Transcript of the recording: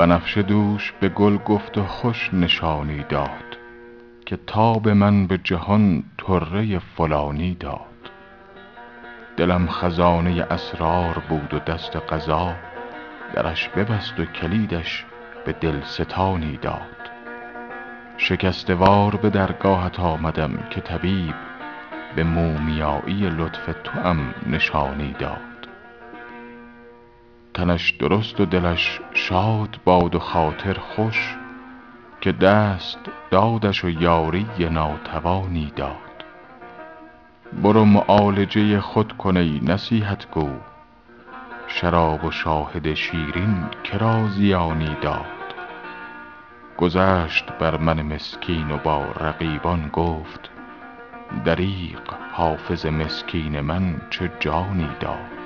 بنفشه دوش به گل گفت و خوش نشانی داد که تاب من به جهان طره فلانی داد. دلم خزانه اسرار بود و دست قضا درش ببست و کلیدش به دلستانی داد. شکسته وار به درگاهت آمدم که طبیب به مومیایی لطف توام نشانی داد. تنش درست و دلش شاد باد و خاطر خوش که دست دادش و یاری ناتوانی داد. برو معالجه خود کن ای نصیحت گو شراب و شاهد شیرین که را زیانی داد. گذشت بر من مسکین و با رقیبان گفت دریغ حافظ مسکین من چه جانی داد.